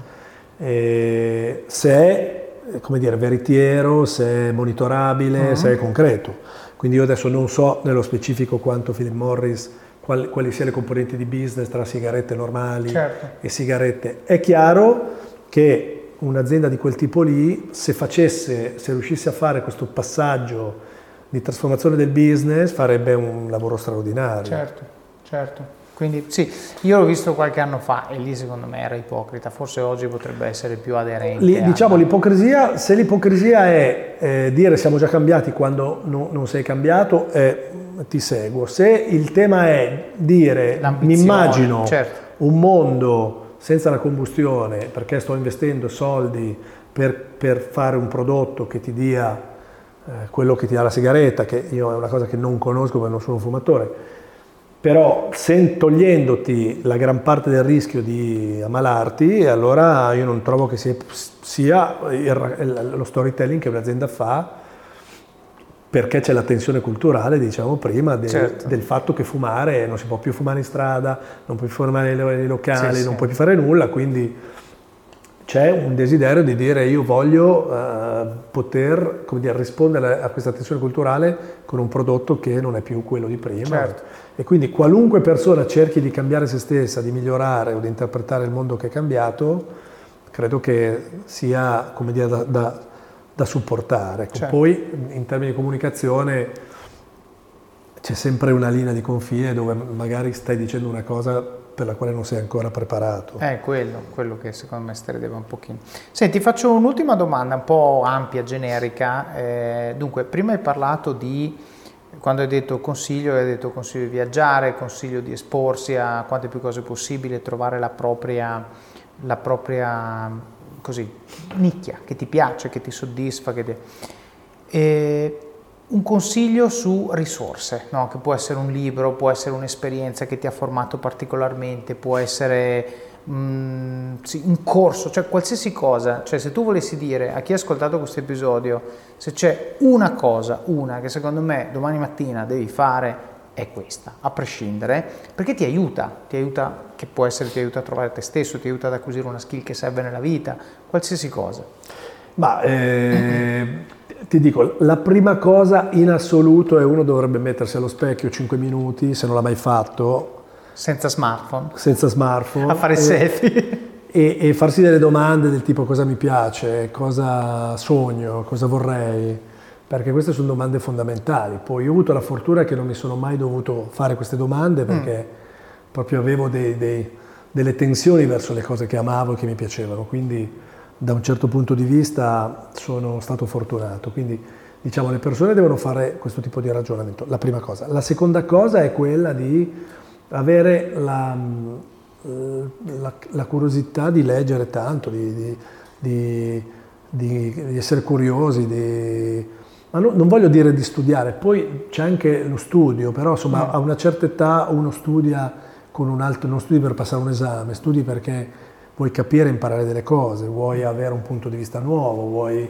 E se è come dire, veritiero, se è monitorabile, mm. se è concreto. Quindi io adesso non so nello specifico quanto Philip Morris, quali, quali siano le componenti di business tra sigarette normali certo. e sigarette. È chiaro che un'azienda di quel tipo lì, se facesse, se riuscisse a fare questo passaggio di trasformazione del business farebbe un lavoro straordinario. Certo, certo. Quindi sì, io l'ho visto qualche anno fa e lì secondo me era ipocrita, forse oggi potrebbe essere più aderente. Lì, diciamo l'ipocrisia, se l'ipocrisia è eh, dire siamo già cambiati quando no, non sei cambiato, eh, ti seguo. Se il tema è dire mi immagino certo. un mondo senza la combustione perché sto investendo soldi per, per fare un prodotto che ti dia eh, quello che ti dà la sigaretta, che io è una cosa che non conosco perché non sono un fumatore, però se, togliendoti la gran parte del rischio di ammalarti, allora io non trovo che sia, sia il, lo storytelling che un'azienda fa perché c'è la tensione culturale, diciamo prima, del, certo. del, fatto che fumare non si può più fumare in strada, non puoi più fumare nei locali, sì, non sì. puoi più fare nulla, quindi c'è un desiderio di dire io voglio uh, poter dire, rispondere a questa tensione culturale con un prodotto che non è più quello di prima. Certo. E quindi qualunque persona cerchi di cambiare se stessa, di migliorare o di interpretare il mondo che è cambiato, credo che sia come dire, da, da da supportare. Ecco, certo. Poi in termini di comunicazione c'è sempre una linea di confine dove magari stai dicendo una cosa per la quale non sei ancora preparato. È quello, quello che secondo me strideva un pochino. Senti, faccio un'ultima domanda un po' ampia, generica. Eh, dunque, prima hai parlato di, quando hai detto consiglio, hai detto consiglio di viaggiare, consiglio di esporsi a quante più cose possibile, trovare la propria, la propria così, nicchia, che ti piace, che ti soddisfa. Che ti... E un consiglio su risorse, no? che può essere un libro, può essere un'esperienza che ti ha formato particolarmente, può essere mm, sì, un corso, cioè qualsiasi cosa. Cioè se tu volessi dire a chi ha ascoltato questo episodio, se c'è una cosa, una che secondo me domani mattina devi fare è questa, a prescindere, perché ti aiuta, ti aiuta, che può essere ti aiuta a trovare te stesso, ti aiuta ad acquisire una skill che serve nella vita, qualsiasi cosa. Ma eh, ti dico, la prima cosa in assoluto è uno dovrebbe mettersi allo specchio 5 minuti, se non l'ha mai fatto. Senza smartphone. Senza smartphone. A fare e, selfie. E, e farsi delle domande del tipo cosa mi piace, cosa sogno, cosa vorrei perché queste sono domande fondamentali. Poi ho avuto la fortuna che non mi sono mai dovuto fare queste domande perché mm. proprio avevo dei, dei, delle tensioni verso le cose che amavo e che mi piacevano, quindi da un certo punto di vista sono stato fortunato. Quindi diciamo le persone devono fare questo tipo di ragionamento, la prima cosa. La seconda cosa è quella di avere la, la, la curiosità di leggere tanto, di, di, di, di essere curiosi, di ma no, non voglio dire di studiare, poi c'è anche lo studio, però insomma mm. a una certa età uno studia con un altro, non studi per passare un esame, studi perché vuoi capire e imparare delle cose, vuoi avere un punto di vista nuovo, vuoi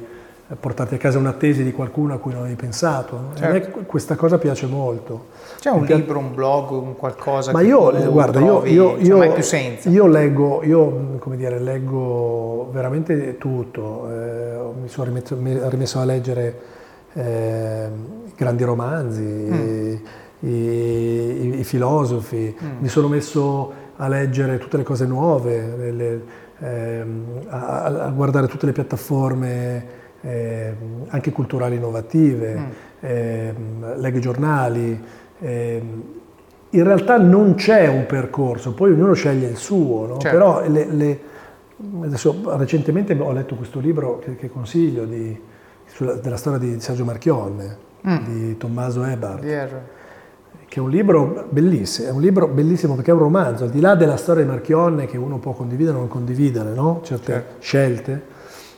portarti a casa una tesi di qualcuno a cui non avevi pensato. Certo. A me certo. questa cosa piace molto. C'è un Perché... libro, un blog, un qualcosa Ma che io, guarda, trovi, io, io, cioè, io, più senza. io leggo, io come dire, leggo veramente tutto. Eh, mi sono rimesso, rimesso a leggere eh, grandi romanzi, mm. i, i, i, filosofi, mm. mi sono messo a leggere tutte le cose nuove, le, eh, a, a, guardare tutte le piattaforme eh, anche culturali innovative, mm. Ehm, leggo i giornali. Ehm, in realtà non c'è un percorso, poi ognuno sceglie il suo, no? certo. però le, le, adesso, recentemente ho letto questo libro che, che consiglio di, sulla, della storia di Sergio Marchionne, mm. di Tommaso Ebert, che è un libro bellissimo, è un libro bellissimo perché è un romanzo, al di là della storia di Marchionne che uno può condividere o non condividere, no? certe certo. scelte,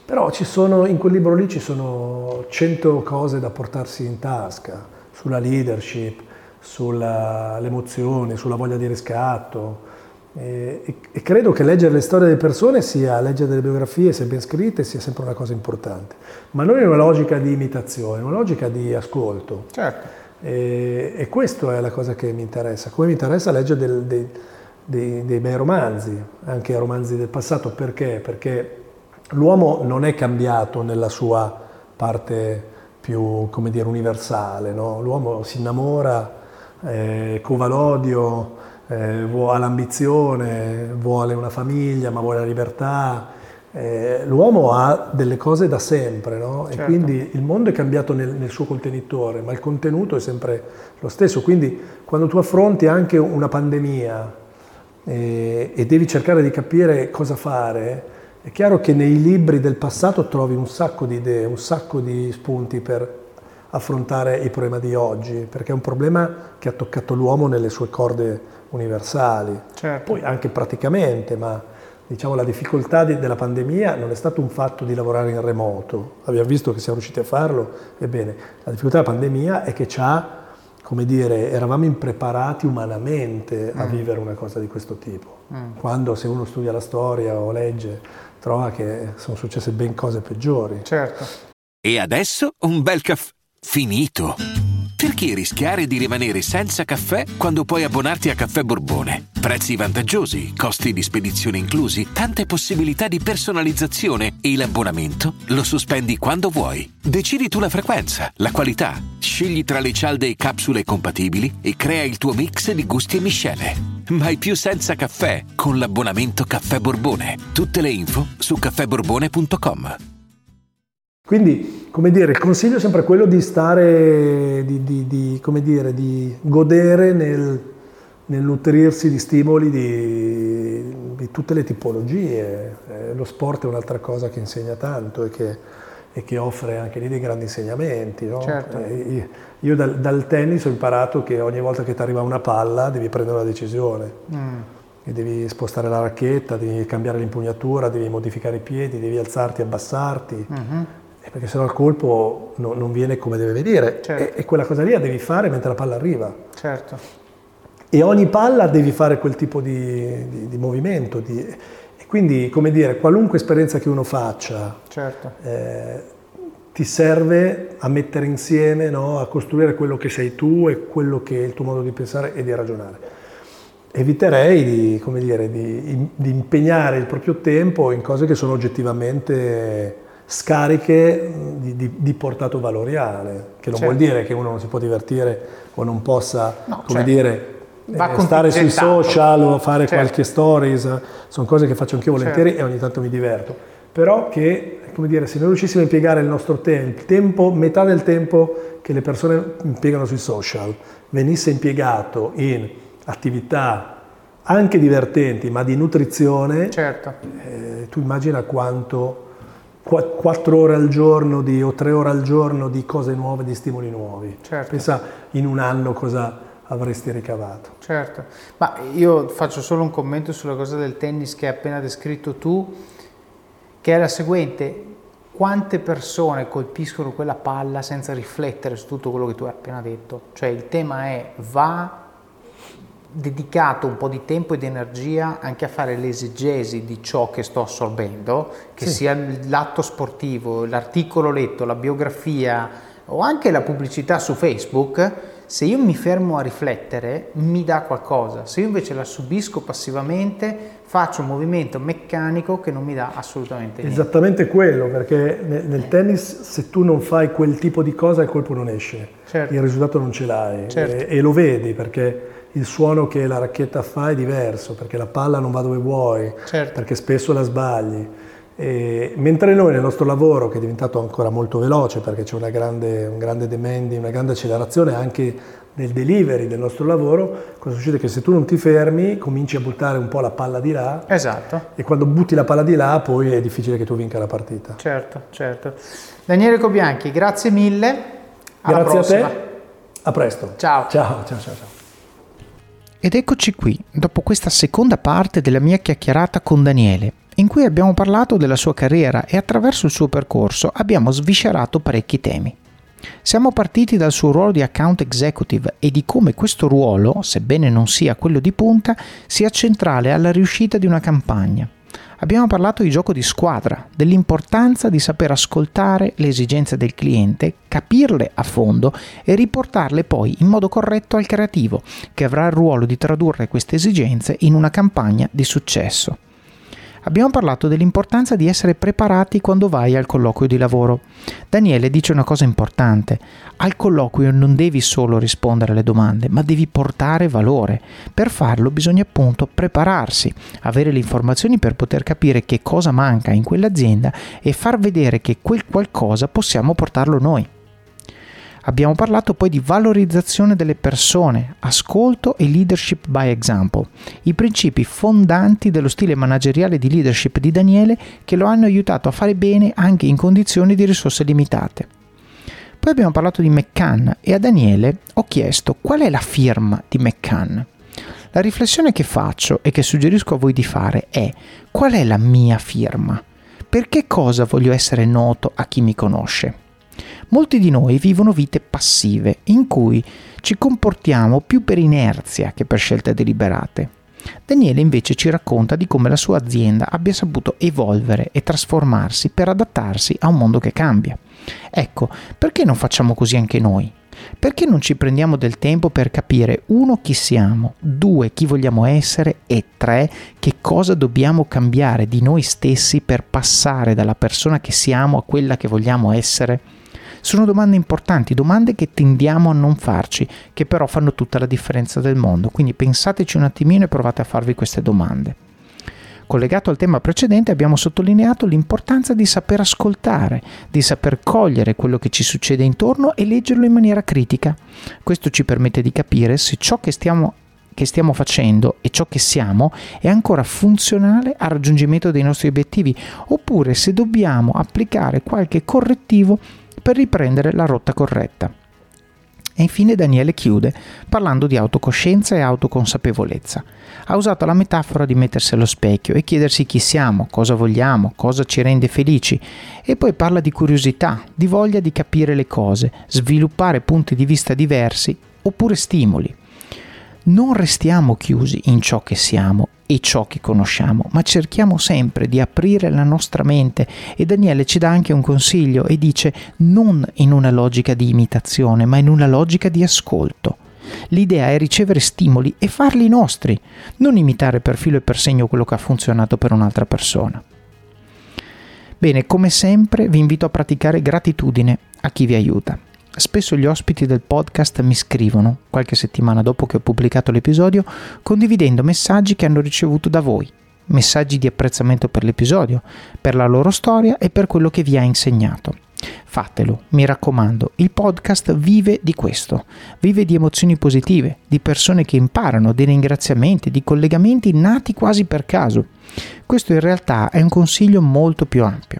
però sono, in quel libro lì ci sono cento cose da portarsi in tasca, sulla leadership, sulle emozioni, sulla voglia di riscatto, e, e, credo che leggere le storie delle persone sia, leggere delle biografie, se ben scritte, sia sempre una cosa importante. Ma non in una logica di imitazione, in una logica di ascolto. Certo. E, e questa è la cosa che mi interessa. Come mi interessa leggere del, dei, dei, dei bei romanzi, anche romanzi del passato. Perché? Perché l'uomo non è cambiato nella sua parte più, come dire, universale. No? L'uomo si innamora, eh, cova l'odio, eh, vuole l'ambizione, vuole una famiglia, ma vuole la libertà. Eh, l'uomo ha delle cose da sempre, no? Certo. E quindi il mondo è cambiato nel, nel suo contenitore, ma il contenuto è sempre lo stesso. Quindi quando tu affronti anche una pandemia eh, e devi cercare di capire cosa fare, è chiaro che nei libri del passato trovi un sacco di idee, un sacco di spunti per affrontare il problema di oggi, perché è un problema che ha toccato l'uomo nelle sue corde universali, Certo. poi anche praticamente, ma diciamo la difficoltà di- della pandemia non è stato un fatto di lavorare in remoto, abbiamo visto che siamo riusciti a farlo, ebbene, la difficoltà della pandemia è che ci ha, come dire, eravamo impreparati umanamente a vivere una cosa di questo tipo, quando se uno studia la storia o legge trova che sono successe ben cose peggiori. Certo. E adesso un bel caffè finito. Perché rischiare di rimanere senza caffè quando puoi abbonarti a Caffè Borbone? Prezzi vantaggiosi, costi di spedizione inclusi, tante possibilità di personalizzazione e l'abbonamento lo sospendi quando vuoi. Decidi tu la frequenza, la qualità, scegli tra le cialde e capsule compatibili e crea il tuo mix di gusti e miscele. Mai più senza caffè con l'abbonamento Caffè Borbone. Tutte le info su caffèborbone.com. Quindi, come dire, il consiglio è sempre quello di stare, di, di- di, come dire, di godere nel, nel nutrirsi di stimoli di, di tutte le tipologie. Eh, lo sport è un'altra cosa che insegna tanto e che, e che offre anche lì dei grandi insegnamenti. no? Certo. Eh, io dal, dal tennis ho imparato che ogni volta che ti arriva una palla devi prendere una decisione. E devi spostare la racchetta, devi cambiare l'impugnatura, devi modificare i piedi, devi alzarti, abbassarti, Eh, perché sennò il colpo no- non viene come deve venire. Certo. E, e quella cosa lì la devi fare mentre la palla arriva. Certo. E ogni palla devi fare quel tipo di, di- di movimento. di- e quindi, come dire, qualunque esperienza che uno faccia Certo. eh, ti serve a mettere insieme, no? a costruire quello che sei tu e quello che è il tuo modo di pensare e di ragionare. Eviterei dire, di- di impegnare il proprio tempo in cose che sono oggettivamente scariche di, di- di portato valoriale, che non Certo. vuol dire che uno non si può divertire o non possa, No, come certo. dire, Va eh, stare sui contingentato. social o fare Certo. qualche stories, sono cose che faccio anch'io volentieri Certo. e ogni tanto mi diverto. Però che, come dire, se noi riuscissimo a impiegare il nostro tempo, il tempo, metà del tempo che le persone impiegano sui social, venisse impiegato in attività anche divertenti, ma di nutrizione, Certo. eh, tu immagina quanto, qua- quattro ore al giorno di, o tre ore al giorno di cose nuove, di stimoli nuovi. Certo. Pensa in un anno cosa avresti ricavato. Certo, ma io faccio solo un commento sulla cosa del tennis che hai appena descritto tu, che è la seguente. Quante persone colpiscono quella palla senza riflettere su tutto quello che tu hai appena detto? Cioè il tema è va dedicato un po' di tempo e di energia anche a fare l'esegesi di ciò che sto assorbendo, che sia l'atto sportivo, l'articolo letto, la biografia o anche la pubblicità su Facebook, se io mi fermo a riflettere mi dà qualcosa, se io invece la subisco passivamente faccio un movimento meccanico che non mi dà assolutamente niente. Esattamente quello, perché nel, nel tennis se tu non fai quel tipo di cosa il colpo non esce, Certo. il risultato non ce l'hai Certo. e, e lo vedi perché il suono che la racchetta fa è diverso, perché la palla non va dove vuoi, Certo. perché spesso la sbagli. E mentre noi nel nostro lavoro, che è diventato ancora molto veloce perché c'è una grande, un grande demanding, una grande accelerazione anche nel delivery del nostro lavoro, cosa succede? Che se tu non ti fermi cominci a buttare un po' la palla di là Esatto. e quando butti la palla di là poi è difficile che tu vinca la partita. Certo, certo. Daniele Cobianchi, grazie mille. Alla Grazie prossima. a te, a presto. Ciao. Ciao, ciao, ciao. ciao. Ed eccoci qui, dopo questa seconda parte della mia chiacchierata con Daniele, in cui abbiamo parlato della sua carriera e attraverso il suo percorso abbiamo sviscerato parecchi temi. Siamo partiti dal suo ruolo di account executive e di come questo ruolo, sebbene non sia quello di punta, sia centrale alla riuscita di una campagna. Abbiamo parlato di gioco di squadra, dell'importanza di saper ascoltare le esigenze del cliente, capirle a fondo e riportarle poi in modo corretto al creativo, che avrà il ruolo di tradurre queste esigenze in una campagna di successo. Abbiamo parlato dell'importanza di essere preparati quando vai al colloquio di lavoro. Daniele dice una cosa importante, al colloquio non devi solo rispondere alle domande, ma devi portare valore. Per farlo bisogna appunto prepararsi, avere le informazioni per poter capire che cosa manca in quell'azienda e far vedere che quel qualcosa possiamo portarlo noi. Abbiamo parlato poi di valorizzazione delle persone, ascolto e leadership by example, i principi fondanti dello stile manageriale di leadership di Daniele che lo hanno aiutato a fare bene anche in condizioni di risorse limitate. Poi abbiamo parlato di McCann e a Daniele ho chiesto qual è la firma di McCann. La riflessione che faccio e che suggerisco a voi di fare è qual è la mia firma? Per che cosa voglio essere noto a chi mi conosce? Molti di noi vivono vite passive, in cui ci comportiamo più per inerzia che per scelte deliberate. Daniele invece ci racconta di come la sua azienda abbia saputo evolvere e trasformarsi per adattarsi a un mondo che cambia. Ecco, perché non facciamo così anche noi? Perché non ci prendiamo del tempo per capire uno chi siamo, due chi vogliamo essere e tre che cosa dobbiamo cambiare di noi stessi per passare dalla persona che siamo a quella che vogliamo essere? Sono domande importanti, domande che tendiamo a non farci, che però fanno tutta la differenza del mondo. Quindi pensateci un attimino e provate a farvi queste domande. Collegato al tema precedente abbiamo sottolineato l'importanza di saper ascoltare, di saper cogliere quello che ci succede intorno e leggerlo in maniera critica. Questo ci permette di capire se ciò che stiamo che stiamo facendo e ciò che siamo è ancora funzionale al raggiungimento dei nostri obiettivi oppure se dobbiamo applicare qualche correttivo per riprendere la rotta corretta. E infine Daniele chiude parlando di autocoscienza e autoconsapevolezza. Ha usato la metafora di mettersi allo specchio e chiedersi chi siamo, cosa vogliamo, cosa ci rende felici e poi parla di curiosità, di voglia di capire le cose, sviluppare punti di vista diversi oppure stimoli. Non restiamo chiusi in ciò che siamo e ciò che conosciamo, ma cerchiamo sempre di aprire la nostra mente e Daniele ci dà anche un consiglio e dice non in una logica di imitazione, ma in una logica di ascolto. L'idea è ricevere stimoli e farli nostri, non imitare per filo e per segno quello che ha funzionato per un'altra persona. Bene, come sempre vi invito a praticare gratitudine a chi vi aiuta. Spesso gli ospiti del podcast mi scrivono, qualche settimana dopo che ho pubblicato l'episodio, condividendo messaggi che hanno ricevuto da voi, messaggi di apprezzamento per l'episodio, per la loro storia e per quello che vi ha insegnato. Fatelo, mi raccomando, il podcast vive di questo, vive di emozioni positive, di persone che imparano, di ringraziamenti, di collegamenti nati quasi per caso. Questo in realtà è un consiglio molto più ampio.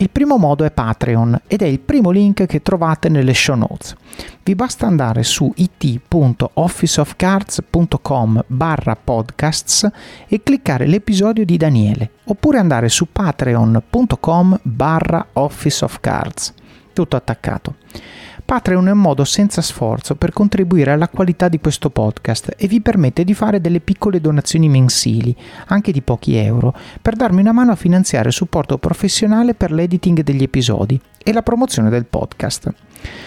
Il primo modo è Patreon ed è il primo link che trovate nelle show notes. Vi basta andare su it.officeofcards.com barra podcasts e cliccare l'episodio di Daniele oppure andare su patreon.com barra officeofcards. Tutto attaccato. Patreon è un modo senza sforzo per contribuire alla qualità di questo podcast e vi permette di fare delle piccole donazioni mensili, anche di pochi euro, per darmi una mano a finanziare il supporto professionale per l'editing degli episodi e la promozione del podcast.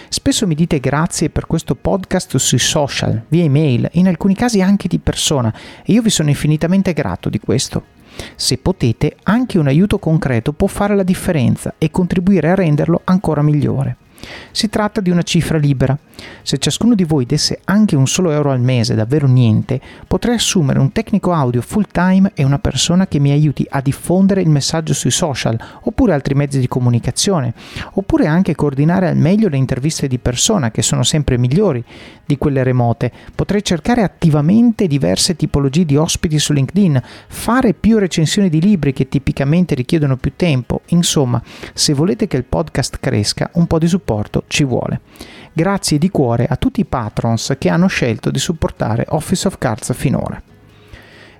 Spesso mi dite grazie per questo podcast sui social, via email, in alcuni casi anche di persona, e io vi sono infinitamente grato di questo. Se potete, anche un aiuto concreto può fare la differenza e contribuire a renderlo ancora migliore. Si tratta di una cifra libera. Se ciascuno di voi desse anche un solo euro al mese, davvero niente, potrei assumere un tecnico audio full time e una persona che mi aiuti a diffondere il messaggio sui social, oppure altri mezzi di comunicazione, oppure anche coordinare al meglio le interviste di persona, che sono sempre migliori di quelle remote. Potrei cercare attivamente diverse tipologie di ospiti su LinkedIn, fare più recensioni di libri che tipicamente richiedono più tempo. Insomma, se volete che il podcast cresca, un po' di supporto ci vuole. Grazie di cuore a tutti i patrons che hanno scelto di supportare Office of Cards finora.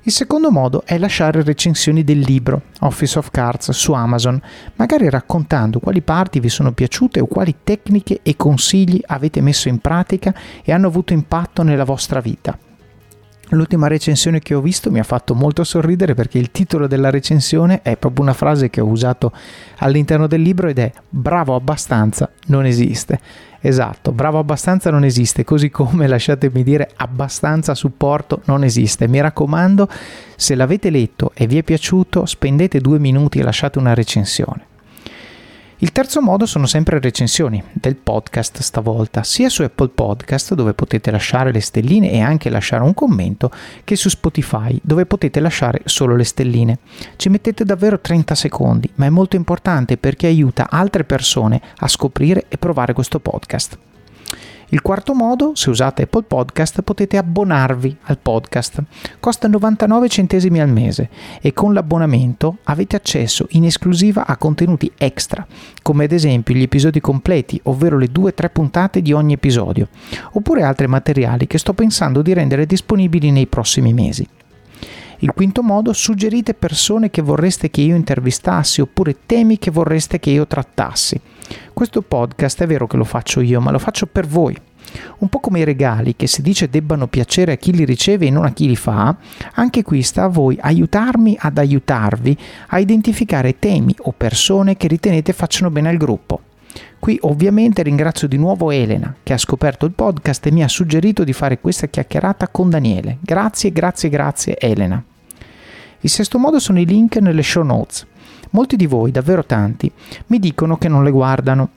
Il secondo modo è lasciare recensioni del libro Office of Cards su Amazon, magari raccontando quali parti vi sono piaciute o quali tecniche e consigli avete messo in pratica e hanno avuto impatto nella vostra vita. L'ultima recensione che ho visto mi ha fatto molto sorridere perché il titolo della recensione è proprio una frase che ho usato all'interno del libro ed è bravo abbastanza non esiste. Esatto, bravo abbastanza non esiste, così come lasciatemi dire abbastanza supporto non esiste. Mi raccomando, se l'avete letto e vi è piaciuto, spendete due minuti e lasciate una recensione. Il terzo modo sono sempre recensioni del podcast stavolta, sia su Apple Podcast dove potete lasciare le stelline e anche lasciare un commento, che su Spotify dove potete lasciare solo le stelline. Ci mettete davvero 30 secondi, ma è molto importante perché aiuta altre persone a scoprire e provare questo podcast. Il quarto modo, se usate Apple Podcast, potete abbonarvi al podcast. Costa 99 centesimi al mese e con l'abbonamento avete accesso in esclusiva a contenuti extra, come ad esempio gli episodi completi, ovvero le 2-3 puntate di ogni episodio, oppure altri materiali che sto pensando di rendere disponibili nei prossimi mesi. Il quinto modo, suggerite persone che vorreste che io intervistassi oppure temi che vorreste che io trattassi. Questo podcast è vero che lo faccio io, ma lo faccio per voi. Un po' come i regali che si dice debbano piacere a chi li riceve e non a chi li fa, anche qui sta a voi aiutarmi ad aiutarvi a identificare temi o persone che ritenete facciano bene al gruppo. Qui ovviamente ringrazio di nuovo Elena che ha scoperto il podcast e mi ha suggerito di fare questa chiacchierata con Daniele. Grazie, grazie, grazie Elena. Il sesto modo sono i link nelle show notes. Molti di voi, davvero tanti, mi dicono che non le guardano.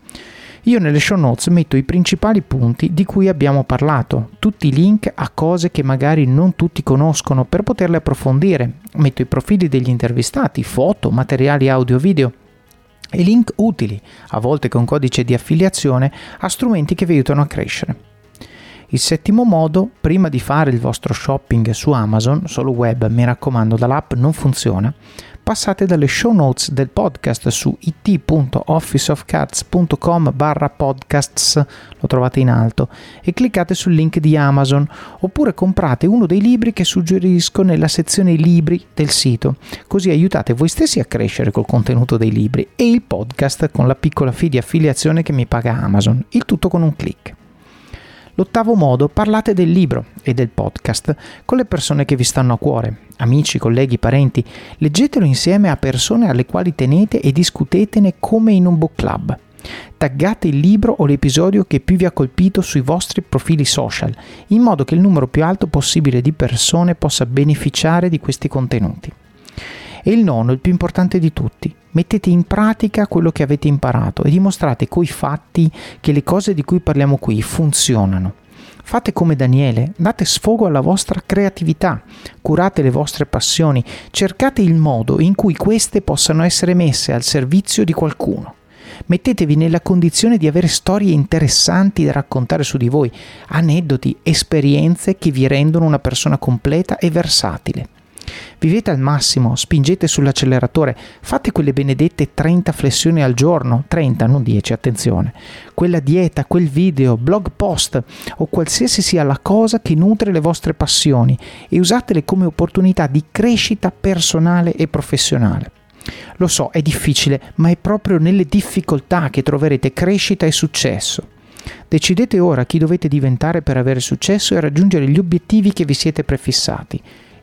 Io nelle show notes metto i principali punti di cui abbiamo parlato, tutti i link a cose che magari non tutti conoscono per poterle approfondire. Metto i profili degli intervistati, foto, materiali audio video e link utili, a volte con codice di affiliazione, a strumenti che vi aiutano a crescere. Il settimo modo, prima di fare il vostro shopping su Amazon, solo web, mi raccomando, dall'app non funziona, passate dalle show notes del podcast su it.officeofcards.com barra podcasts, lo trovate in alto, e cliccate sul link di Amazon, oppure comprate uno dei libri che suggerisco nella sezione libri del sito, così aiutate voi stessi a crescere col contenuto dei libri e il podcast con la piccola fee di affiliazione che mi paga Amazon, il tutto con un clic. L'ottavo modo, parlate del libro e del podcast con le persone che vi stanno a cuore, amici, colleghi, parenti. Leggetelo insieme a persone alle quali tenete e discutetene come in un book club. Taggate il libro o l'episodio che più vi ha colpito sui vostri profili social, in modo che il numero più alto possibile di persone possa beneficiare di questi contenuti. E il nono, il più importante di tutti, mettete in pratica quello che avete imparato e dimostrate coi fatti che le cose di cui parliamo qui funzionano. Fate come Daniele, date sfogo alla vostra creatività, curate le vostre passioni, cercate il modo in cui queste possano essere messe al servizio di qualcuno. Mettetevi nella condizione di avere storie interessanti da raccontare su di voi, aneddoti, esperienze che vi rendono una persona completa e versatile. Vivete al massimo, spingete sull'acceleratore, fate quelle benedette 30 flessioni al giorno, 30, non 10, attenzione. Quella dieta, quel video, blog post o qualsiasi sia la cosa che nutre le vostre passioni e usatele come opportunità di crescita personale e professionale. Lo so, è difficile, ma è proprio nelle difficoltà che troverete crescita e successo. Decidete ora chi dovete diventare per avere successo e raggiungere gli obiettivi che vi siete prefissati.